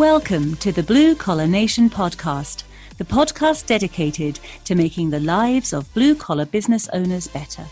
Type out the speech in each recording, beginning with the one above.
Welcome to the Blue Collar Nation podcast, the podcast dedicated to making the lives of blue collar business owners better.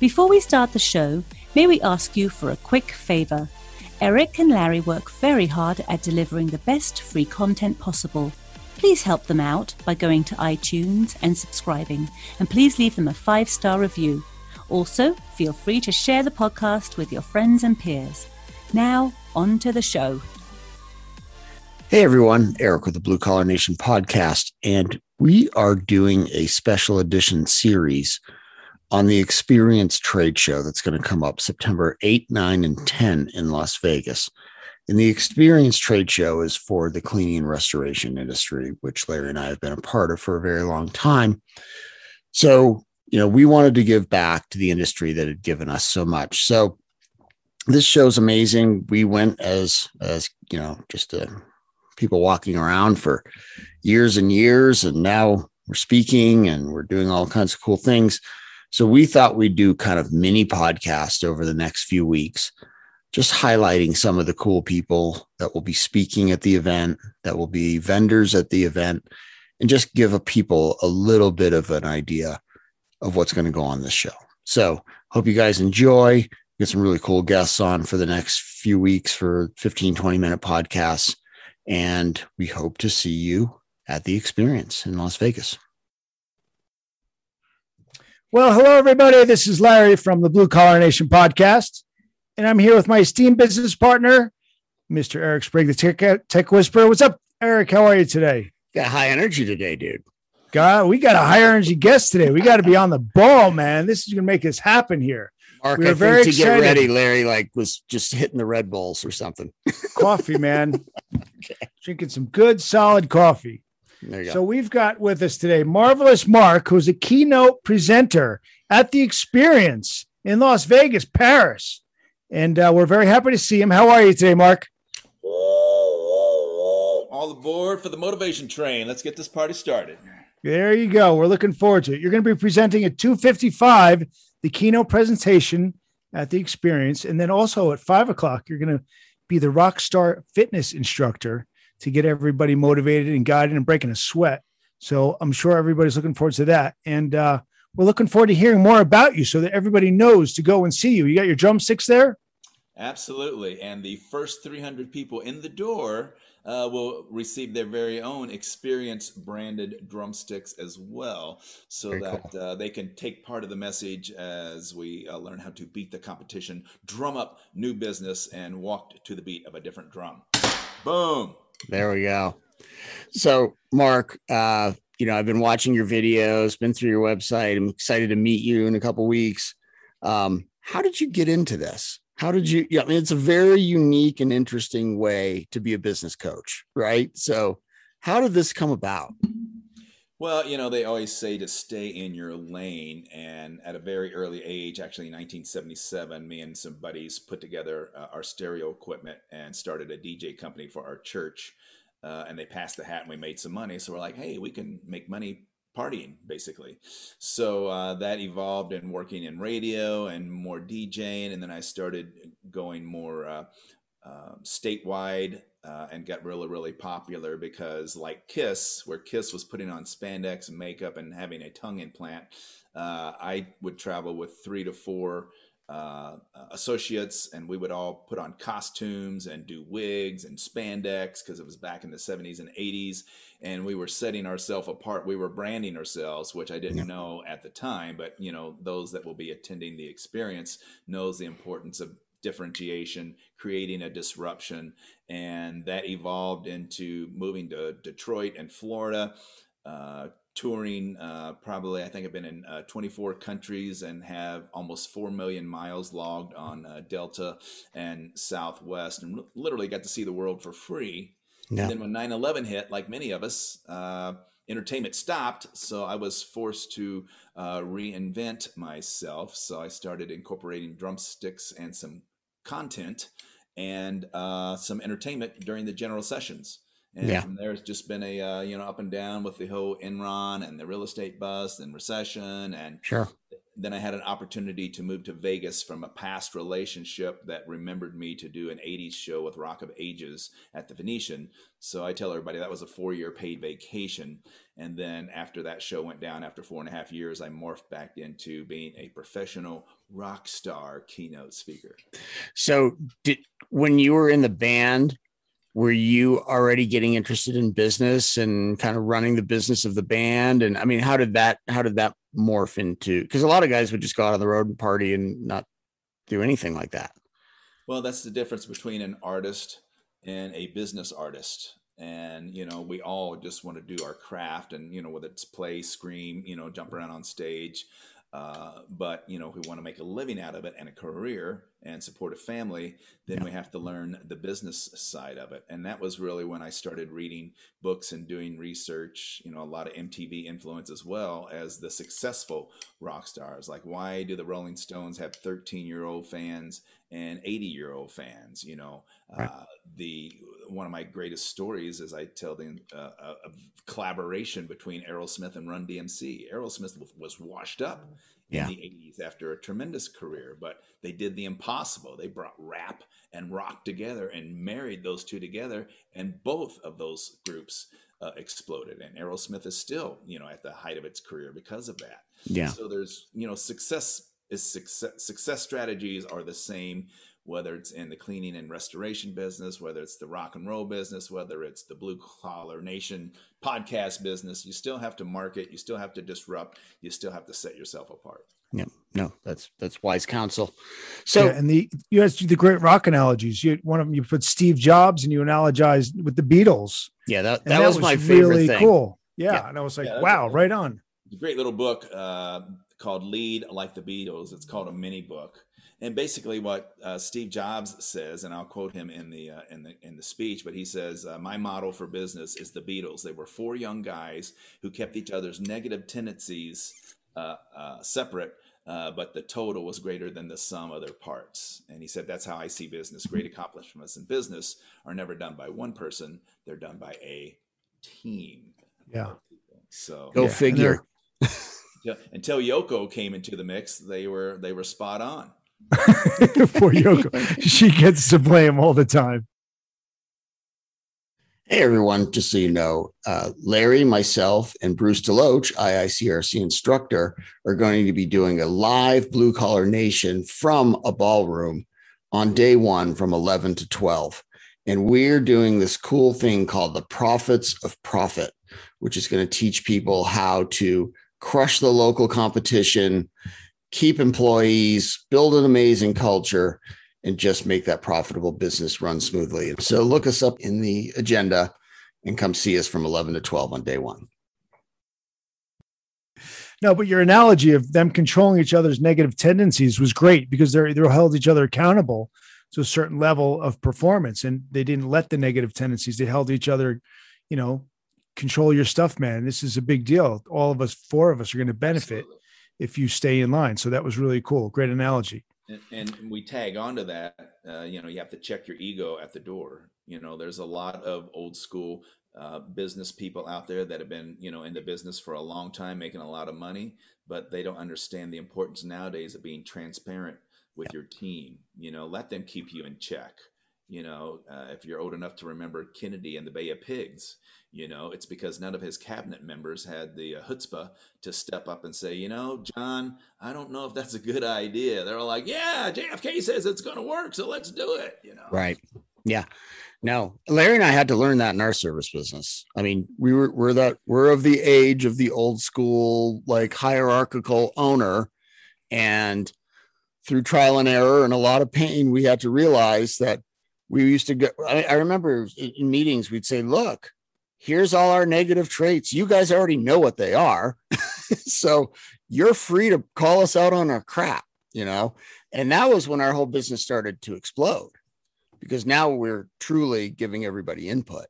Before we start the show, may we ask you for a quick favor? Eric and Larry work very hard at delivering the best free content possible. Please help them out by going to iTunes and subscribing, and please leave them a five star review. Also, feel free to share the podcast with your friends and peers. Now, on to the show. Hey everyone, Eric with the Blue Collar Nation podcast, and we are doing a special edition series on the Experience Trade Show that's going to come up September 8, 9, and 10 in Las Vegas. And the Experience Trade Show is for the cleaning and restoration industry, which Larry and I have been a part of for a very long time. So, you know, we wanted to give back to the industry that had given us so much. So, this show's amazing. We went as as you know, just a people walking around for years and years. And now we're speaking and we're doing all kinds of cool things. So we thought we'd do kind of mini podcast over the next few weeks, just highlighting some of the cool people that will be speaking at the event, that will be vendors at the event, and just give a people a little bit of an idea of what's going to go on this show. So hope you guys enjoy. Get some really cool guests on for the next few weeks for 15, 20 minute podcasts. And we hope to see you at the experience in Las Vegas. Well, hello, everybody. This is Larry from the Blue Collar Nation podcast. And I'm here with my esteemed business partner, Mr. Eric Sprague, the tech, tech Whisperer. What's up, Eric? How are you today? Got high energy today, dude. God, we got a high energy guest today. We got to be on the ball, man. This is going to make us happen here. Mark, we I very to excited. get ready, Larry like was just hitting the Red Bulls or something. coffee, man. okay. Drinking some good solid coffee. So we've got with us today Marvelous Mark, who's a keynote presenter at the experience in Las Vegas, Paris. And uh, we're very happy to see him. How are you today, Mark? All aboard for the motivation train. Let's get this party started. There you go. We're looking forward to it. You're going to be presenting at 255 the keynote presentation at the experience. And then also at five o'clock, you're going to be the rock star fitness instructor to get everybody motivated and guided and breaking a sweat. So I'm sure everybody's looking forward to that. And uh, we're looking forward to hearing more about you so that everybody knows to go and see you. You got your drumsticks there? Absolutely. And the first 300 people in the door uh, will receive their very own experience branded drumsticks as well, so very that cool. uh, they can take part of the message as we uh, learn how to beat the competition, drum up new business, and walk to the beat of a different drum. Boom. There we go. So, Mark, uh, you know, I've been watching your videos, been through your website. I'm excited to meet you in a couple weeks. Um, how did you get into this? How did you yeah i mean it's a very unique and interesting way to be a business coach right? So how did this come about? Well you know they always say to stay in your lane and at a very early age actually in 1977 me and some buddies put together uh, our stereo equipment and started a dj company for our church uh, and they passed the hat and we made some money. So we're like hey we can make money partying basically. So uh, that evolved in working in radio and more DJing, and then I started going more uh, uh, statewide and got really really popular because like Kiss, where Kiss was putting on spandex and makeup and having a tongue implant, uh, I would travel with three to four. Uh, associates and we would all put on costumes and do wigs and spandex because it was back in the 70s and 80s and we were setting ourselves apart we were branding ourselves which i didn't yeah. know at the time but you know those that will be attending the experience knows the importance of differentiation creating a disruption and that evolved into moving to detroit and florida uh, touring uh, probably i think i've been in uh, 24 countries and have almost 4 million miles logged on uh, delta and southwest and literally got to see the world for free yeah. And then when 9 11 hit, like many of us, uh, entertainment stopped. So I was forced to uh, reinvent myself. So I started incorporating drumsticks and some content and uh, some entertainment during the general sessions. And yeah. from there, it's just been a uh, you know up and down with the whole Enron and the real estate bust and recession and sure then I had an opportunity to move to Vegas from a past relationship that remembered me to do an 80s show with Rock of Ages at the Venetian. So I tell everybody that was a four year paid vacation. And then after that show went down after four and a half years, I morphed back into being a professional rock star keynote speaker. So did when you were in the band, were you already getting interested in business and kind of running the business of the band? And i mean how did that how did that morph into because a lot of guys would just go out on the road and party and not do anything like that. Well that's the difference between an artist and a business artist. And you know we all just want to do our craft and you know whether it's play scream you know jump around on stage uh, but you know, we want to make a living out of it and a career and support a family, then yeah. we have to learn the business side of it. And that was really when I started reading books and doing research. You know, a lot of MTV influence as well as the successful rock stars. Like, why do the Rolling Stones have 13 year old fans and 80 year old fans? You know, right. uh, the one of my greatest stories is I tell the uh, a, a collaboration between Aerosmith and Run DMC. Aerosmith was washed up in the 80s after a tremendous career, but they did the impossible. They brought rap and rock together and married those two together, and both of those groups uh, exploded. And Aerosmith is still, you know, at the height of its career because of that. Yeah. So there's, you know, success is success. Success strategies are the same whether it's in the cleaning and restoration business, whether it's the rock and roll business, whether it's the blue collar nation podcast business, you still have to market, you still have to disrupt, you still have to set yourself apart. Yeah, no, that's that's wise counsel. So, yeah, and the you asked the great rock analogies. You one of them you put Steve Jobs and you analogized with the Beatles. Yeah, that that, that was, was, my really thing. cool. Yeah, yeah, and I was like, yeah, wow, right on. a great little book uh, called "Lead Like the Beatles." It's called a mini book and basically what uh, Steve Jobs says, and I'll quote him in the uh, in the in the speech, but he says, uh, "My model for business is the Beatles. They were four young guys who kept each other's negative tendencies uh, uh, separate." Uh, but the total was greater than the sum of their parts. And he said, That's how I see business. Great accomplishments in business are never done by one person, they're done by a team. Yeah. So go yeah. figure. Until Yoko came into the mix, they were they were spot on. Poor Yoko. she gets to blame all the time. Hey, everyone. Just so you know, uh, Larry, myself, and Bruce Deloach, IICRC instructor, are going to be doing a live Blue Collar Nation from a ballroom on day one from 11 to 12. And we're doing this cool thing called the Prophets of Profit, which is going to teach people how to crush the local competition keep employees, build an amazing culture, and just make that profitable business run smoothly. So look us up in the agenda and come see us from 11 to 12 on day one. No, but your analogy of them controlling each other's negative tendencies was great because they're they're held each other accountable to a certain level of performance, and they didn't let the negative tendencies. They held each other, you know, control your stuff, man. This is a big deal. All of us, four of us, are going to benefit. Absolutely if you stay in line. So that was really cool. Great analogy. And, and we tag onto that. Uh, you know, you have to check your ego at the door. You know, there's a lot of old school uh, business people out there that have been, you know, in the business for a long time, making a lot of money, but they don't understand the importance nowadays of being transparent with your team. You know, let them keep you in check. You know, uh, if you're old enough to remember Kennedy and the Bay of Pigs, you know, it's because none of his cabinet members had the uh, chutzpah to step up and say, you know, John, I don't know if that's a good idea. They're all like, yeah, JFK says it's going to work, so let's do it. You know, right? Yeah. No, Larry and I had to learn that in our service business. I mean, we were we're that we're of the age of the old school like hierarchical owner, and through trial and error and a lot of pain, we had to realize that we used to go. I, I remember in meetings, we'd say, look, here's all our negative traits. You guys already know what they are. so you're free to call us out on our crap, you know? And that was when our whole business started to explode because now we're truly giving everybody input.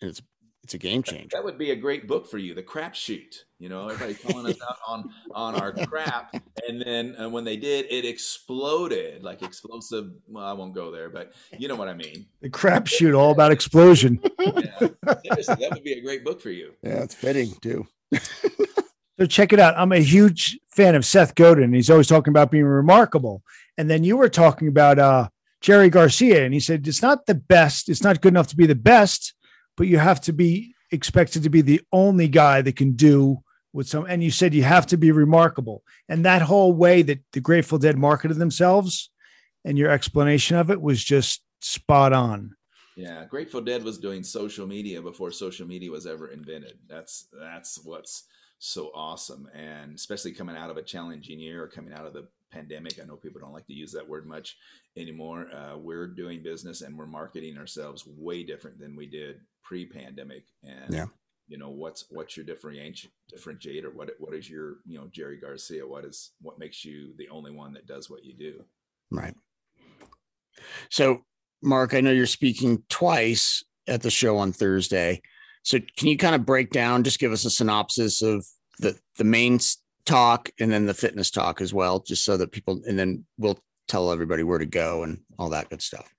And it's it's a game changer. That would be a great book for you, the crap shoot. You know, everybody calling us out on on our crap, and then uh, when they did, it exploded like explosive. Well, I won't go there, but you know what I mean. The crap shoot, all about explosion. yeah, seriously, that would be a great book for you. Yeah, it's fitting too. so check it out. I'm a huge fan of Seth Godin. He's always talking about being remarkable. And then you were talking about uh, Jerry Garcia, and he said it's not the best. It's not good enough to be the best, but you have to be expected to be the only guy that can do with some. And you said you have to be remarkable. And that whole way that the Grateful Dead marketed themselves and your explanation of it was just spot on. Yeah, Grateful Dead was doing social media before social media was ever invented. That's that's what's so awesome, and especially coming out of a challenging year or coming out of the pandemic. I know people don't like to use that word much anymore. Uh, we're doing business and we're marketing ourselves way different than we did pre-pandemic. And yeah. you know what's what's your differentiate differentiator? What what is your you know Jerry Garcia? What is what makes you the only one that does what you do? Right. So Mark, I know you're speaking twice at the show on Thursday. So can you kind of break down, just give us a synopsis of the the main talk and then the fitness talk as well, just so that people, and then we'll tell everybody where to go and all that good stuff.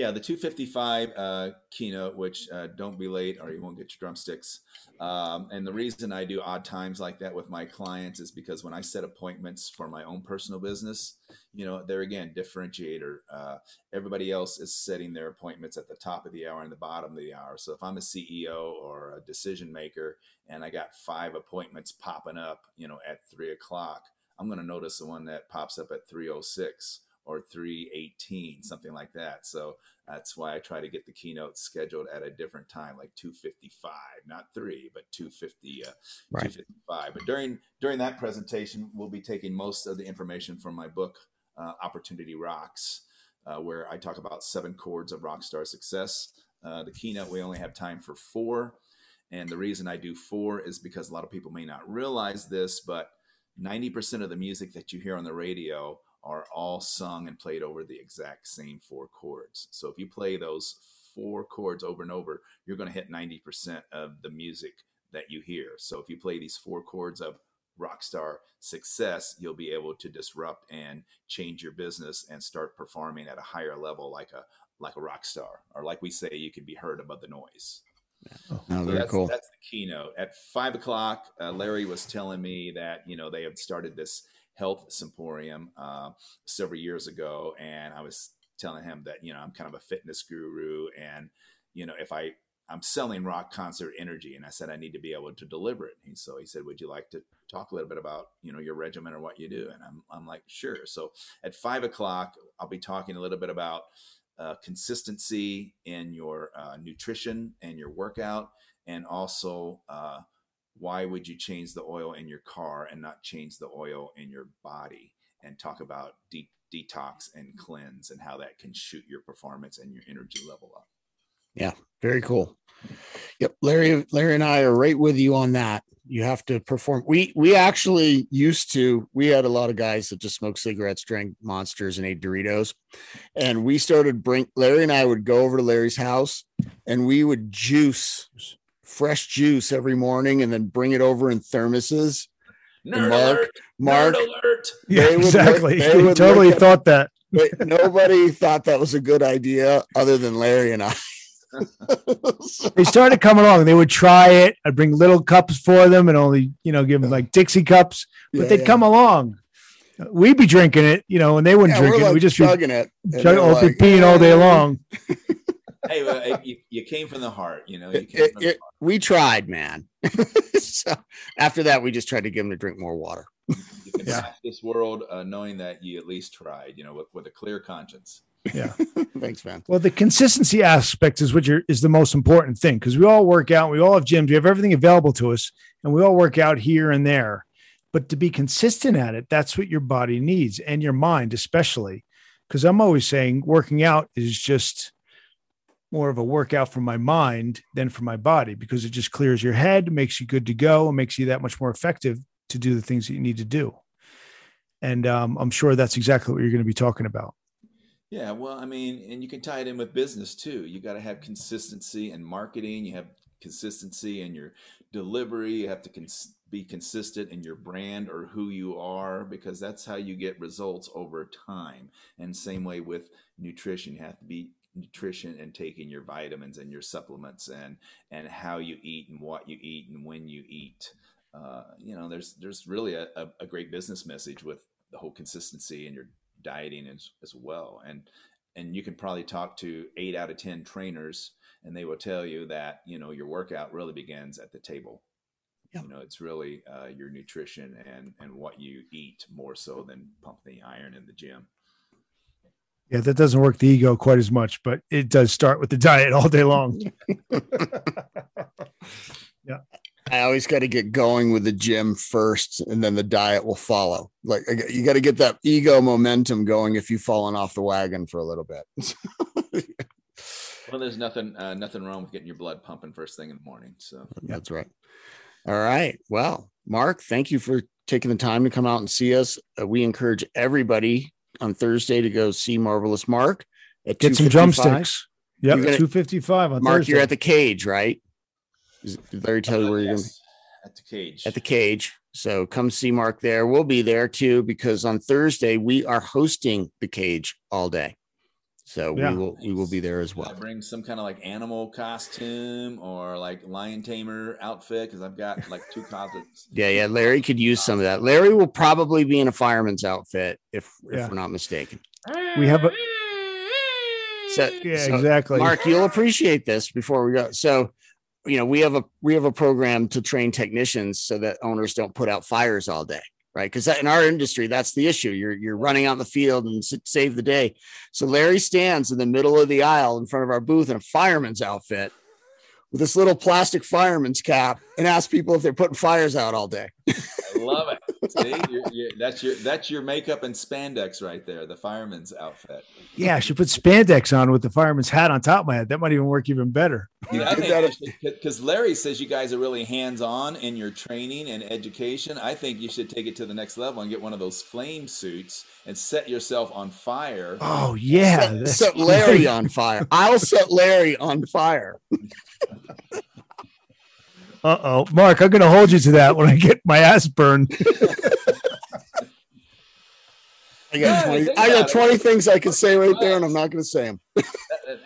Yeah, the 255 uh, keynote, which uh, don't be late or you won't get your drumsticks. Um, and the reason I do odd times like that with my clients is because when I set appointments for my own personal business, you know, they're again differentiator. Uh, everybody else is setting their appointments at the top of the hour and the bottom of the hour. So if I'm a CEO or a decision maker and I got five appointments popping up, you know, at three o'clock, I'm going to notice the one that pops up at 306 or 318 something like that. So that's why i try to get the keynote scheduled at a different time like 255 not 3 but 250 uh, right. 255 but during during that presentation we'll be taking most of the information from my book uh, opportunity rocks uh, where i talk about seven chords of rock star success. Uh, the keynote we only have time for four. And the reason i do four is because a lot of people may not realize this but 90% of the music that you hear on the radio are all sung and played over the exact same four chords. So if you play those four chords over and over, you're going to hit 90% of the music that you hear. So if you play these four chords of rockstar success, you'll be able to disrupt and change your business and start performing at a higher level like a like a rock star or like we say you can be heard above the noise. Oh, so very that's, cool. That's the keynote. At five o'clock, uh, Larry was telling me that you know they have started this health symposium uh, several years ago, and I was telling him that you know I'm kind of a fitness guru, and you know if I I'm selling rock concert energy, and I said I need to be able to deliver it. And so he said, "Would you like to talk a little bit about you know your regimen or what you do?" And I'm I'm like, "Sure." So at five o'clock, I'll be talking a little bit about uh, consistency in your uh, nutrition and your workout, and also uh, why would you change the oil in your car and not change the oil in your body? And talk about de- detox and cleanse and how that can shoot your performance and your energy level up. Yeah very cool. Yep larry larry and i are right with you on that. You have to perform. We we actually used to we had a lot of guys that just smoked cigarettes drank monsters and ate doritos. And we started bring larry and i would go over to larry's house and we would juice fresh juice every morning and then bring it over in thermoses. Nerd Mark, alert. Mark, Nerd alert. Yeah, exactly. Look, they, totally thought that. But nobody thought that was a good idea other than Larry and I. they started coming along. They would try it. I'd bring little cups for them and only, you know, give them like Dixie cups, but yeah, they'd yeah. come along. We'd be drinking it, you know, and they wouldn't yeah, drink it. Like we just chugging it, chug, like, peeing all day long hey, well, you, you, came from the heart, you know. You it, it, we tried, man. so after that, we just tried to give him to drink more water. you can yeah. this world uh, knowing that you at least tried, you know, with, with a clear conscience. Yeah. Thanks, man. Well, the consistency aspect is what you're, is the most important thing because we all work out, we all have gyms, we have everything available to us, and we all work out here and there. But to be consistent at it, that's what your body needs and your mind, especially. Because I'm always saying working out is just more of a workout for my mind than for my body because it just clears your head, makes you good to go, and makes you that much more effective to do the things that you need to do. And um, I'm sure that's exactly what you're going to be talking about. Yeah, well, I mean, and you can tie it in with business too. You got to have consistency in marketing. You have consistency in your delivery. You have to cons- be consistent in your brand or who you are because that's how you get results over time. And same way with nutrition, you have to be nutrition and taking your vitamins and your supplements and and how you eat and what you eat and when you eat uh, you know, there's there's really a, a, great business message with the whole consistency in your dieting as, as well. And and you can probably talk to eight out of ten trainers, and they will tell you that you know your workout really begins at the table. You know, it's really uh, your nutrition and and what you eat more so than pumping the iron in the gym. Yeah, that doesn't work the ego quite as much, but it does start with the diet all day long. yeah. I always got to get going with the gym first, and then the diet will follow. Like you got to get that ego momentum going if you've fallen off the wagon for a little bit. well, there's nothing uh, nothing wrong with getting your blood pumping first thing in the morning. So that's right. All right. Well, Mark, thank you for taking the time to come out and see us. Uh, we encourage everybody on Thursday to go see Marvelous Mark. At Get some drumsticks. Yep, two fifty five on Mark. Thursday. You're at the cage, right? Did Larry tell you where you're yes, going? At the cage. At the cage. So come see Mark there. We'll be there too because on Thursday we are hosting the cage all day. So yeah. we will we will be there as well. I bring some kind of like animal costume or like lion tamer outfit because I've got like two costumes. yeah, yeah. Larry could use some of that. Larry will probably be in a fireman's outfit if yeah. if we're not mistaken. We have a so, yeah, so exactly. Mark, you'll appreciate this before we go. So you know we have a we have a program to train technicians so that owners don't put out fires all day right? Because in our industry that's the issue. You're you're running out in the field and save the day. So larry stands in the middle of the aisle in front of our booth in a fireman's outfit with this little plastic fireman's cap and asks people if they're putting fires out all day. I love See, you're, you're, that's your that's your makeup and spandex right there, the fireman's outfit. Yeah, I should put spandex on with the fireman's hat on top of my head. That might even work even better. Yeah, because Larry says you guys are really hands on in your training and education. I think you should take it to the next level and get one of those flame suits and set yourself on fire. Oh yeah, set, set Larry on fire. I'll set Larry on fire. Uh oh, Mark, I'm going to hold you to that when I get my ass burned. I got 20, I got 20 things I can say right there, and I'm not going to say them.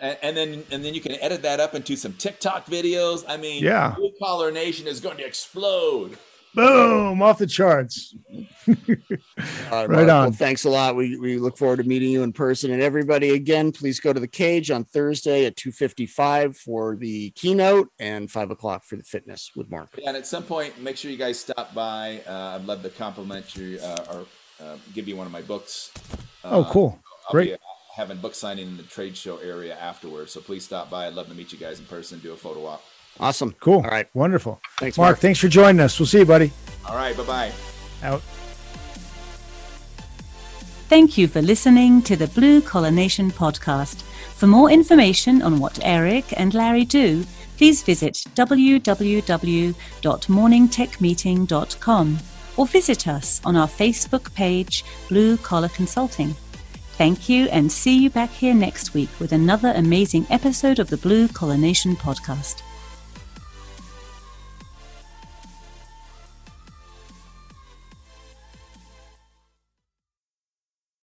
and then and then you can edit that up into some TikTok videos. I mean, yeah, Blue Collar Nation is going to explode. Boom, off the charts. right, right on. Well, thanks a lot. We, we look forward to meeting you in person. And everybody, again, please go to the cage on Thursday at 2.55 for the keynote and 5 o'clock for the fitness with Mark. Yeah, and at some point, make sure you guys stop by. Uh, I'd love to compliment you uh, or uh, give you one of my books. oh, cool. I'll Great. Be, uh, having book signing in the trade show area afterwards. So please stop by. I'd love to meet you guys in person, do a photo op. Awesome. Cool. All right. Wonderful. Thanks, Mark. Mark. Thanks for joining us. We'll see you, buddy. All right. Bye bye. Out. Thank you for listening to the Blue Collar Nation podcast. For more information on what Eric and Larry do, please visit www.morningtechmeeting.com or visit us on our Facebook page, Blue Collar Consulting. Thank you and see you back here next week with another amazing episode of the Blue Collar Nation podcast.